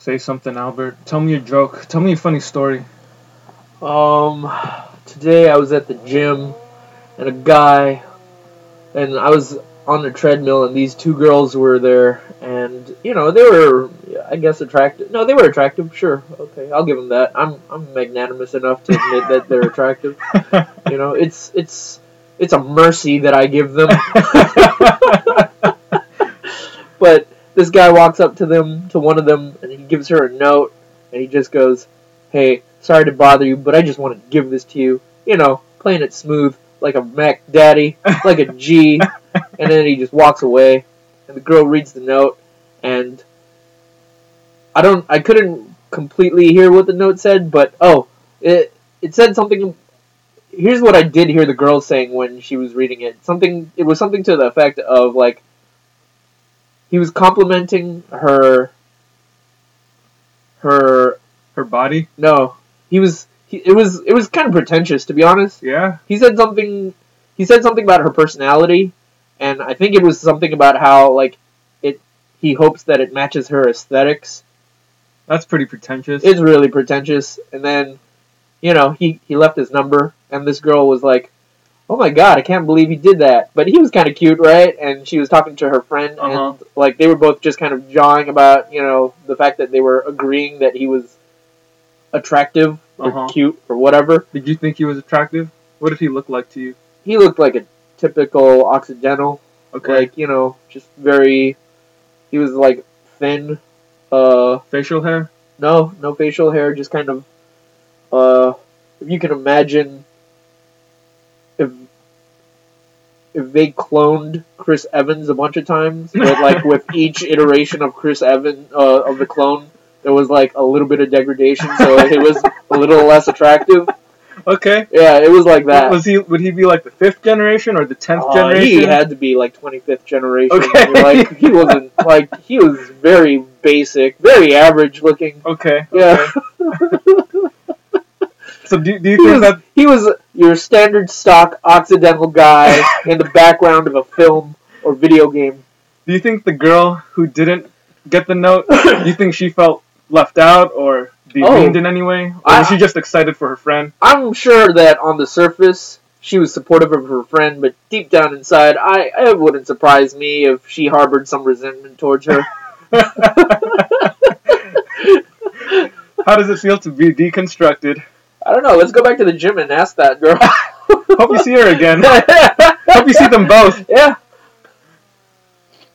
Say something, Albert. Tell me a joke. Tell me a funny story. Um, today I was at the gym, and a guy, and I was on the treadmill, and these two girls were there, and you know they were, I guess, attractive. No, they were attractive. Sure, okay, I'll give them that. I'm I'm magnanimous enough to admit that they're attractive. You know, it's it's it's a mercy that I give them. this guy walks up to them, to one of them, and he gives her a note, and he just goes, "Hey, sorry to bother you, but I just want to give this to you. You know, playing it smooth, like a Mac Daddy, like a G." and then he just walks away, and the girl reads the note, and I don't, I couldn't completely hear what the note said, but oh, it it said something. Here's what I did hear the girl saying when she was reading it. Something. It was something to the effect of like he was complimenting her her Her body? no he was he, it was it was kind of pretentious to be honest Yeah. he said something he said something about her personality and i think it was something about how like it he hopes that it matches her aesthetics That's pretty pretentious. it's really pretentious and then you know he he left his number and this girl was like oh my god i can't believe he did that but he was kind of cute right and she was talking to her friend Uh-huh. and like they were both just kind of jawing about you know the fact that they were agreeing that he was attractive or Uh-huh. cute or whatever Did you think he was attractive? What did he look like to you? he looked like a typical occidental Okay. like you know just very he was like thin uh Facial hair? no no facial hair just kind of uh if you can imagine if if they cloned Chris Evans a bunch of times but like with each iteration of Chris Evans uh, of the clone there was like a little bit of degradation so it was a little less attractive Okay. yeah it was like that Was he? Would he be like the fifth generation or the tenth Uh, generation? He had to be like 25th generation. Okay. Like he wasn't like he was very basic, very average looking. Okay. Yeah. So do, do you he think was that? he was your standard stock Occidental guy in the background of a film or video game. Do you think the girl who didn't get the note? do you think she felt left out or demeaned Oh. in any way, or I- was she just excited for her friend? I'm sure that on the surface she was supportive of her friend, but deep down inside, I it wouldn't surprise me if she harbored some resentment towards her. How does it feel to be deconstructed? I don't know. Let's go back to the gym and ask that girl. Hope you see her again. Hope you see them both. yeah.